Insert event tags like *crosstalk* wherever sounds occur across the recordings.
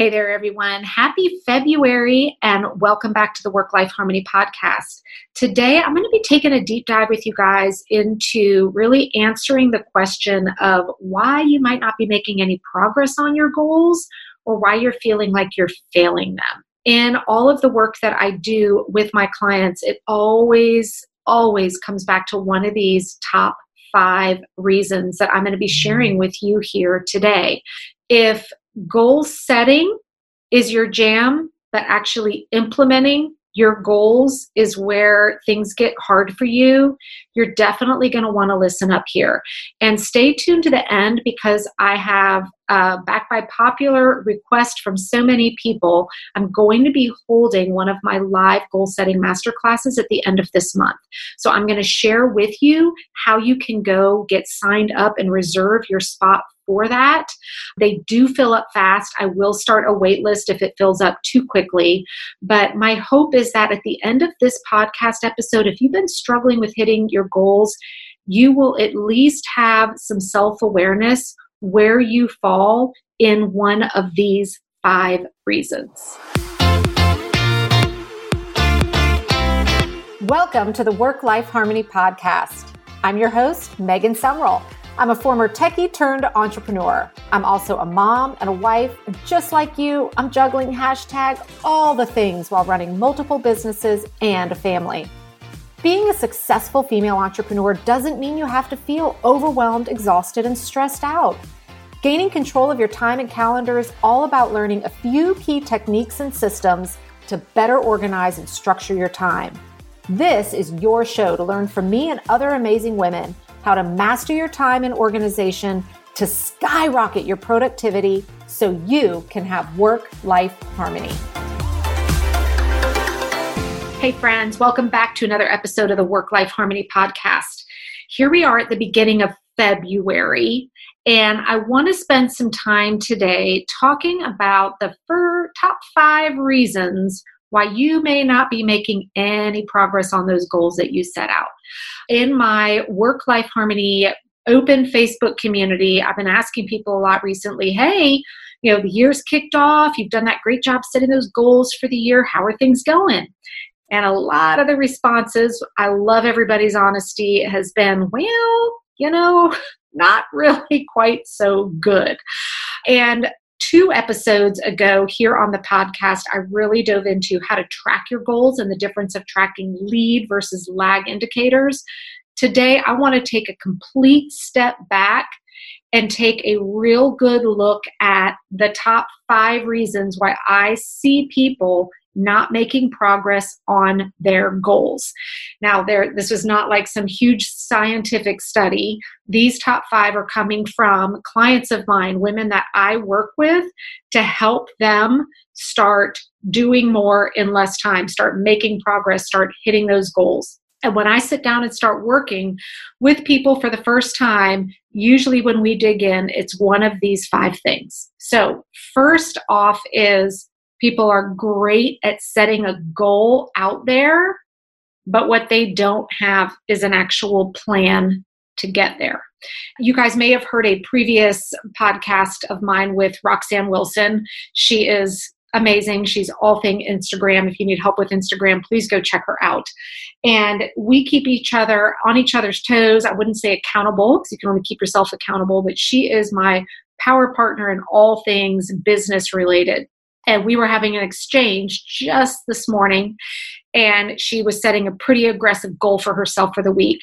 Hey there, everyone. Happy February and welcome back to the Work Life Harmony podcast. Today, I'm going to be taking a deep dive with you guys into really answering the question of why you might not be making any progress on your goals or why you're feeling like you're failing them. In all of the work that I do with my clients, it always, always comes back to one of these top five reasons that I'm going to be sharing with you here today. If goal setting is your jam, but actually implementing your goals is where things get hard for you, you're definitely going to want to listen up here. And stay tuned to the end because I have, uh, back by popular request from so many people, I'm going to be holding one of my live goal setting masterclasses at the end of this month. So I'm going to share with you how you can go get signed up and reserve your spot for that. They do fill up fast. I will start a wait list if it fills up too quickly. But my hope is that at the end of this podcast episode, if you've been struggling with hitting your goals, you will at least have some self awareness where you fall in one of these five reasons. Welcome to the Work Life Harmony Podcast. I'm your host, Megan Sumrell. I'm a former techie turned entrepreneur. I'm also a mom and a wife. And just like you, I'm juggling hashtag all the things while running multiple businesses and a family. Being a successful female entrepreneur doesn't mean you have to feel overwhelmed, exhausted, and stressed out. Gaining control of your time and calendar is all about learning a few key techniques and systems to better organize and structure your time. This is your show to learn from me and other amazing women how to master your time and organization to skyrocket your productivity so you can have work life harmony. Hey, friends, welcome back to another episode of the Work Life Harmony podcast. Here we are at the beginning of February, and I want to spend some time today talking about the top five reasons why you may not be making any progress on those goals that you set out. In my work life harmony open Facebook community, I've been asking people a lot recently hey, you know, the year's kicked off, you've done that great job setting those goals for the year. How are things going? And a lot of the responses, I love everybody's honesty, has been, well, you know, *laughs* not really quite so good. And two episodes ago here on the podcast, I really dove into how to track your goals and the difference of tracking lead versus lag indicators. Today, I want to take a complete step back and take a real good look at the top five reasons why I see people not making progress on their goals. Now, there this was not like some huge scientific study. These top 5 are coming from clients of mine, women that I work with to help them start doing more in less time, start making progress, start hitting those goals. And when I sit down and start working with people for the first time, usually when we dig in, it's one of these five things. So, first off is People are great at setting a goal out there, but what they don't have is an actual plan to get there. You guys may have heard a previous podcast of mine with Roxanne Wilson. She is amazing. She's all thing Instagram. If you need help with Instagram, please go check her out. And we keep each other on each other's toes. I wouldn't say accountable because you can only keep yourself accountable, but she is my power partner in all things business related and we were having an exchange just this morning and she was setting a pretty aggressive goal for herself for the week.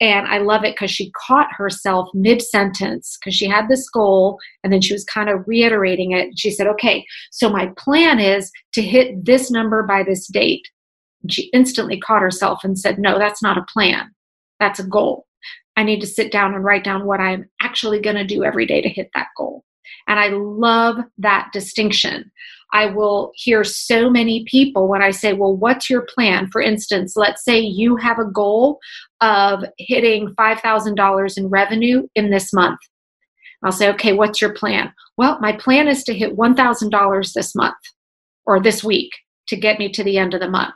And i love it because she caught herself mid-sentence because she had this goal and then she was kind of reiterating it. She said okay so my plan is to hit this number by this date. And she instantly caught herself and said no that's not a plan. That's a goal. I need to sit down and write down what i'm actually going to do every day to hit that goal. And I love that distinction. I will hear so many people when I say, Well, what's your plan? For instance, let's say you have a goal of hitting $5,000 in revenue in this month. I'll say, Okay, what's your plan? Well, my plan is to hit $1,000 this month or this week to get me to the end of the month.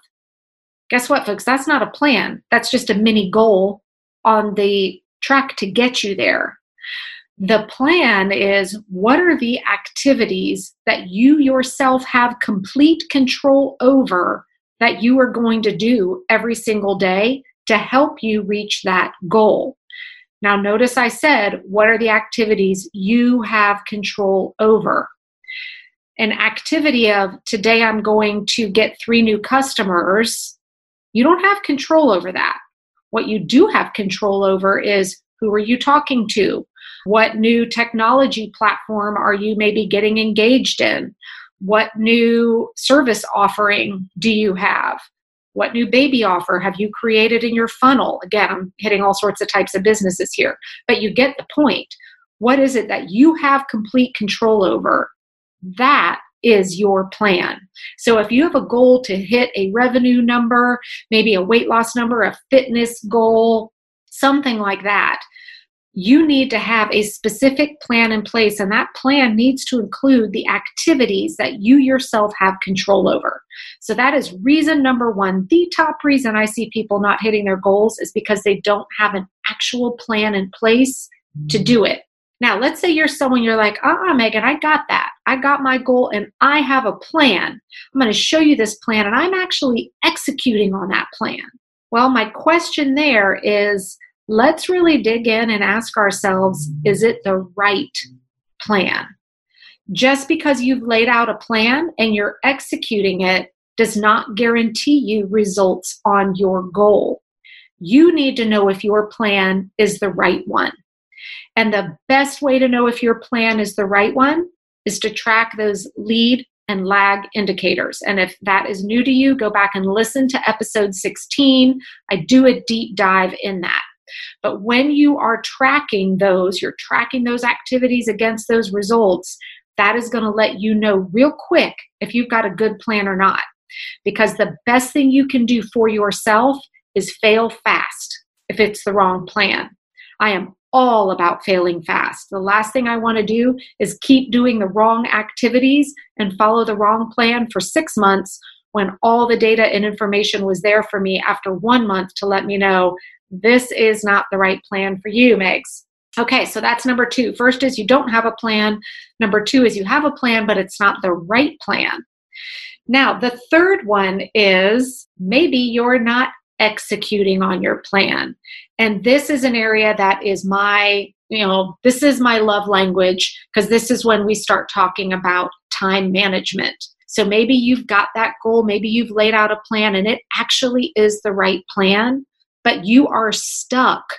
Guess what, folks? That's not a plan. That's just a mini goal on the track to get you there. The plan is what are the activities that you yourself have complete control over that you are going to do every single day to help you reach that goal. Now, notice I said, what are the activities you have control over? An activity of today I'm going to get three new customers, you don't have control over that. What you do have control over is who are you talking to? What new technology platform are you maybe getting engaged in? What new service offering do you have? What new baby offer have you created in your funnel? Again, I'm hitting all sorts of types of businesses here, but you get the point. What is it that you have complete control over? That is your plan. So if you have a goal to hit a revenue number, maybe a weight loss number, a fitness goal, something like that, you need to have a specific plan in place, and that plan needs to include the activities that you yourself have control over. So, that is reason number one. The top reason I see people not hitting their goals is because they don't have an actual plan in place to do it. Now, let's say you're someone you're like, uh uh-uh, Megan, I got that. I got my goal and I have a plan. I'm going to show you this plan, and I'm actually executing on that plan. Well, my question there is let's really dig in and ask ourselves is it the right plan? Just because you've laid out a plan and you're executing it does not guarantee you results on your goal. You need to know if your plan is the right one. And the best way to know if your plan is the right one is to track those lead and lag indicators. And if that is new to you, go back and listen to episode 16. I do a deep dive in that. But when you are tracking those, you're tracking those activities against those results, that is going to let you know real quick if you've got a good plan or not. Because the best thing you can do for yourself is fail fast if it's the wrong plan. I am all about failing fast. The last thing I want to do is keep doing the wrong activities and follow the wrong plan for six months when all the data and information was there for me after one month to let me know this is not the right plan for you, Megs. Okay, so that's number two. First is you don't have a plan. Number two is you have a plan, but it's not the right plan. Now, the third one is maybe you're not executing on your plan. And this is an area that is my, you know, this is my love language because this is when we start talking about time management. So maybe you've got that goal, maybe you've laid out a plan and it actually is the right plan, but you are stuck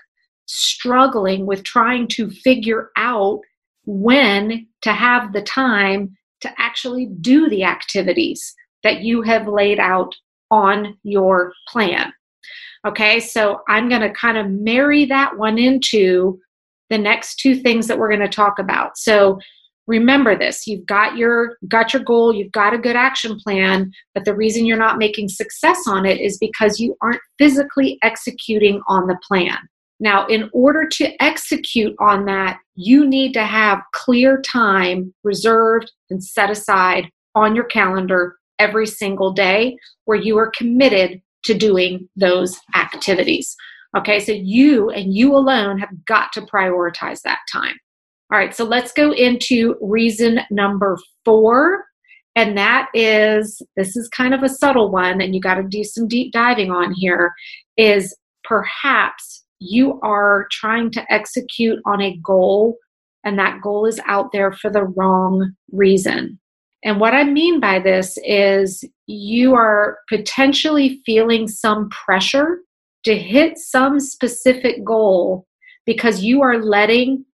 struggling with trying to figure out when to have the time to actually do the activities that you have laid out on your plan. Okay, so I'm going to kind of marry that one into the next two things that we're going to talk about. So remember this. You've got your got your goal. You've got a good action plan but the reason you're not making success on it is because you aren't physically executing on the plan. Now in order to execute on that you need to have clear time reserved and set aside on your calendar every single day where you are committed to doing those activities. Okay so you and you alone have got to prioritize that time all right, so let's go into reason number four. And that is this is kind of a subtle one, and you got to do some deep diving on here. Is perhaps you are trying to execute on a goal, and that goal is out there for the wrong reason. And what I mean by this is you are potentially feeling some pressure to hit some specific goal because you are letting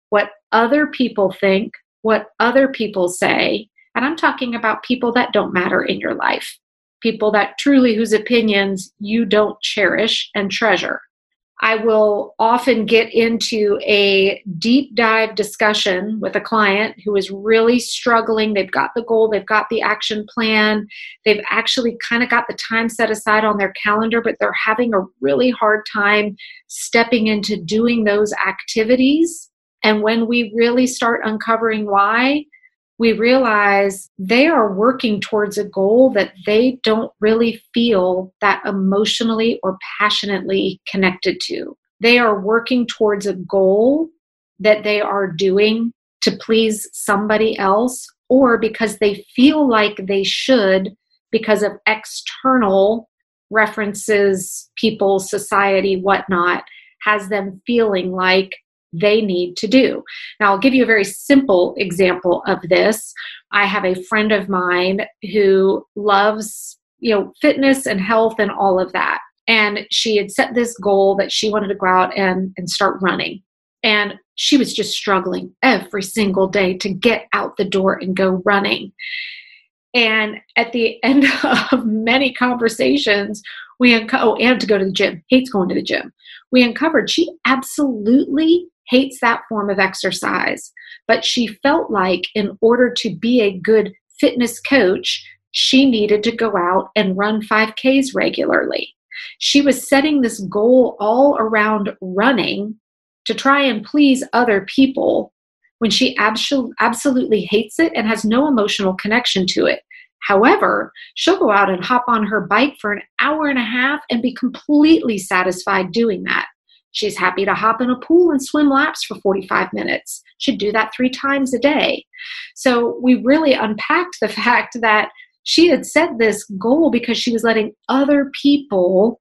other people think, what other people say. And I'm talking about people that don't matter in your life, people that truly whose opinions you don't cherish and treasure. I will often get into a deep dive discussion with a client who is really struggling. They've got the goal, they've got the action plan, they've actually kind of got the time set aside on their calendar, but they're having a really hard time stepping into doing those activities and when we really start uncovering why, we realize they are working towards a goal that they don't really feel that emotionally or passionately connected to. They are working towards a goal that they are doing to please somebody else or because they feel like they should because of external references, people, society, whatnot, has them feeling like they need to do. Now, I'll give you a very simple example of this. I have a friend of mine who loves, you know, fitness and health and all of that. And she had set this goal that she wanted to go out and, and start running. And she was just struggling every single day to get out the door and go running. And at the *laughs* end of many conversations, we unco- oh, and to go to the gym, hates going to the gym. We uncovered she absolutely hates that form of exercise, but she felt like in order to be a good fitness coach, she needed to go out and run 5Ks regularly. She was setting this goal all around running to try and please other people when she abso- absolutely hates it and has no emotional connection to it. However, she'll go out and hop on her bike for an hour and a half and be completely satisfied doing that. She's happy to hop in a pool and swim laps for 45 minutes. She'd do that three times a day. So we really unpacked the *laughs* fact that she had set this goal because she was letting other people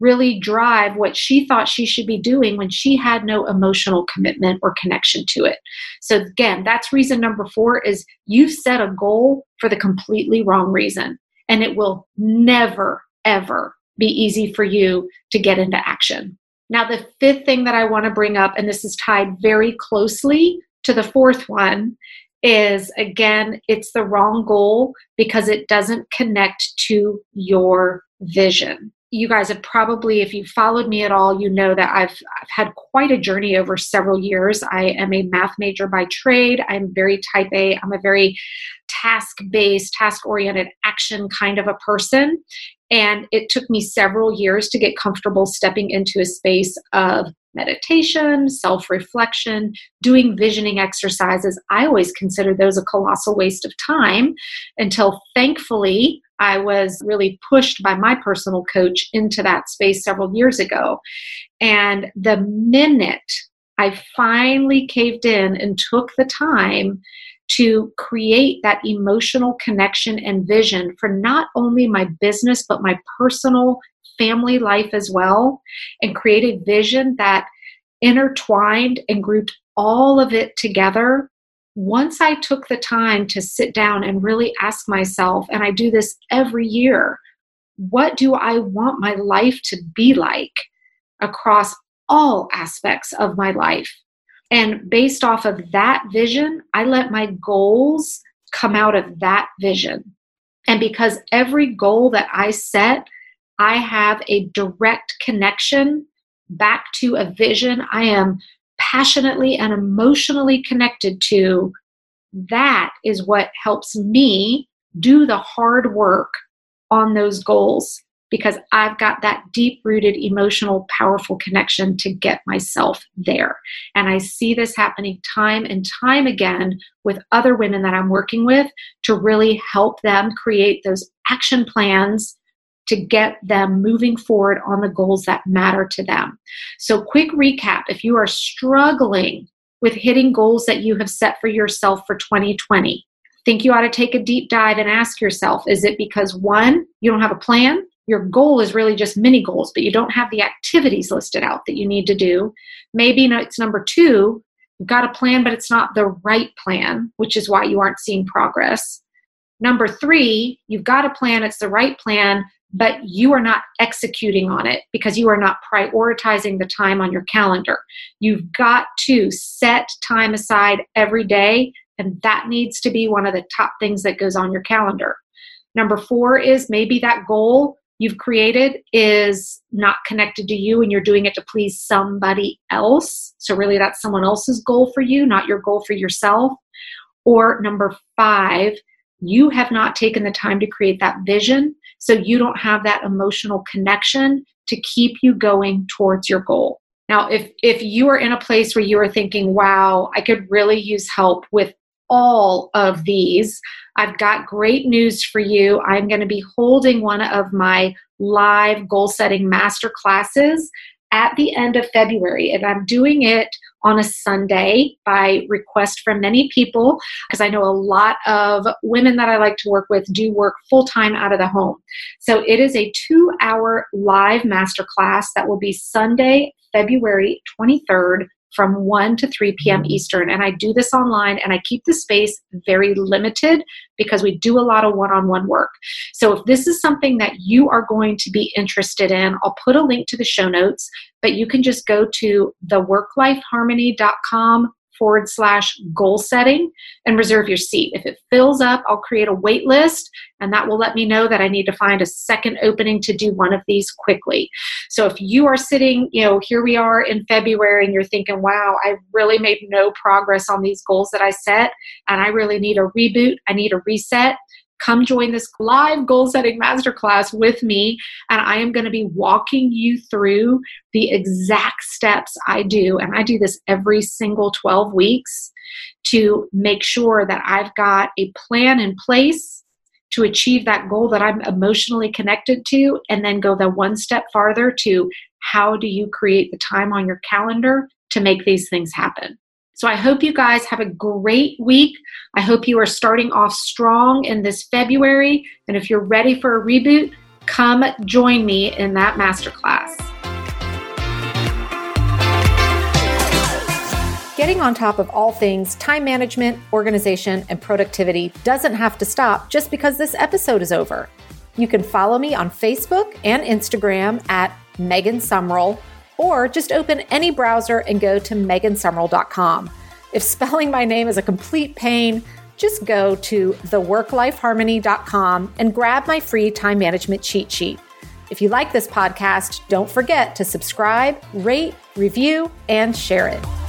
really drive what she thought she should be doing when she had no emotional commitment or connection to it. So again, that's reason number 4 is you've set a goal for the completely wrong reason and it will never ever be easy for you to get into action. Now the fifth thing that I want to bring up and this is tied very closely to the fourth one is again it's the wrong goal because it doesn't connect to your vision you guys have probably, if you've followed me at all, you know that I've, I've had quite a journey over several years. I am a math major by trade. I'm very type A. I'm a very task based, task oriented, action kind of a person. And it took me several years to get comfortable stepping into a space of meditation, self reflection, doing visioning exercises. I always consider those a colossal waste of time until thankfully I was really pushed by my personal coach into that space several years ago. And the minute I finally caved in and took the time to create that emotional connection and vision for not only my business, but my personal family life as well, and create a vision that intertwined and grouped all of it together once I took the time to sit down and really ask myself, and I do this every year, what do I want my life to be like across all aspects of my life? And based off of that vision, I let my goals come out of that vision. And because every goal that I set, I have a direct connection back to a vision I am passionately and emotionally connected to, that is what helps me do the hard work on those goals because I've got that deep rooted emotional, powerful connection to get myself there. And I see this happening time and time again with other women that I'm working with to really help them create those action plans to get them moving forward on the goals that matter to them. So, quick recap if you are struggling with hitting goals that you have set for yourself for 2020, think you ought to take a deep dive and ask yourself is it because one, you don't have a plan? Your goal is really just mini goals, but you don't have the activities listed out that you need to do. Maybe it's number two, you've got a plan, but it's not the right plan, which is why you aren't seeing progress. Number three, you've got a plan, it's the right plan, but you are not executing on it because you are not prioritizing the time on your calendar. You've got to set time aside every day, and that needs to be one of the top things that goes on your calendar. Number four is maybe that goal you've created is not connected to you and you're doing it to please somebody else. So, really, that's someone else's goal for you, not your goal for yourself. Or number five, you have not taken the time to create that vision so you don't have that emotional connection to keep you going towards your goal. Now, if if you are in a place where you are thinking, "Wow, I could really use help with all of these," I've got great news for you. I'm going to be holding one of my live goal setting master classes at the end of February, and I'm doing it on a Sunday by request from many people because I know a lot of women that I like to work with do work full time out of the home. So it is a two hour live masterclass that will be Sunday, February 23rd from 1 to 3 p.m. Mm-hmm. Eastern. And I do this online and I keep the space very limited because we do a lot of one on one work. So if this is something that you are going to be interested in, I'll put a link to the show notes, but you can just go to theworklifeharmony.com forward slash goal setting and reserve your seat. If it fills up, I'll create a wait list and that will let me know that I need to find a second opening to do one of these quickly. So if you are sitting, you know, here we are in February and you're thinking, wow, I really made no progress on these goals that I set and I really need a reboot, I need a reset come join this live goal setting masterclass with me and i am going to be walking you through the exact steps i do. And i do this every single 12 weeks to make sure that i've got a plan in place to achieve that goal that i'm emotionally connected to and then go the one step farther to how do you create the time on your calendar to make these things happen so I hope you guys have a great week. I hope you are starting off strong in this February. And if you're ready for a reboot, come join me in that masterclass. Getting on top of all things time management, organization, and productivity doesn't have to stop just because this episode is over. You can follow me on Facebook and Instagram at Megan Sumrell or just open any browser and go to megansumrell.com. If spelling my name is a complete pain, just go to theworklifeharmony.com and grab my free time management cheat sheet. If you like this podcast, don't forget to subscribe, rate, review, and share it.